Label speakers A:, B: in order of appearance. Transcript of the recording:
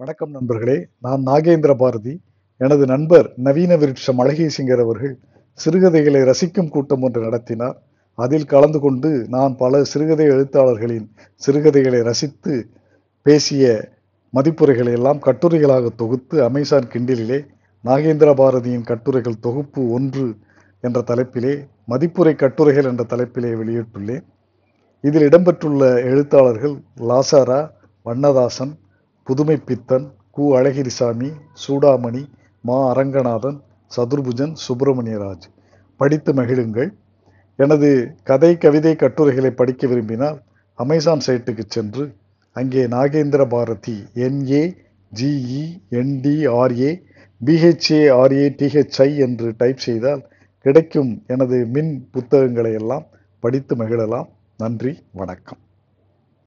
A: வணக்கம் நண்பர்களே நான் நாகேந்திர பாரதி எனது நண்பர் நவீன விருட்சம் அழகேசிங்கர் அவர்கள் சிறுகதைகளை ரசிக்கும் கூட்டம் ஒன்று நடத்தினார். அதில் கலந்து கொண்டு நான் பல சிறுகதை எழுத்தாளர்களின் சிறுகதைகளை ரசித்து பேசிய மதிப்புரைகளை எல்லாம் கட்டுரைகளாக தொகுத்து அமேசான் கிண்டிலிலே நாகேந்திர பாரதியின் கட்டுரைகள் தொகுப்பு ஒன்று என்ற தலைப்பிலே மதிப்புரை கட்டுரைகள் என்ற தலைப்பிலே வெளியிட்டுள்ளேன். இதில் இடம்பெற்றுள்ள எழுத்தாளர்கள் லாசாரா வண்ணதாசன் புதுமை பித்தன் கு. அழகிரிசாமி சூடாமணி மா. அரங்கநாதன் சதுர்புஜன் சுப்பிரமணியராஜ். படித்து மகிழுங்கள். எனது கதை கவிதை கட்டுரைகளை படிக்க விரும்பினால் அமேசான் சைட்டுக்கு சென்று அங்கே Nagendra Bharathi N A G E N D R A B H A R A D H I என்று டைப் செய்தால் கிடைக்கும் எனது மின் புத்தகங்களை எல்லாம் படித்து மகிழலாம். நன்றி வணக்கம்.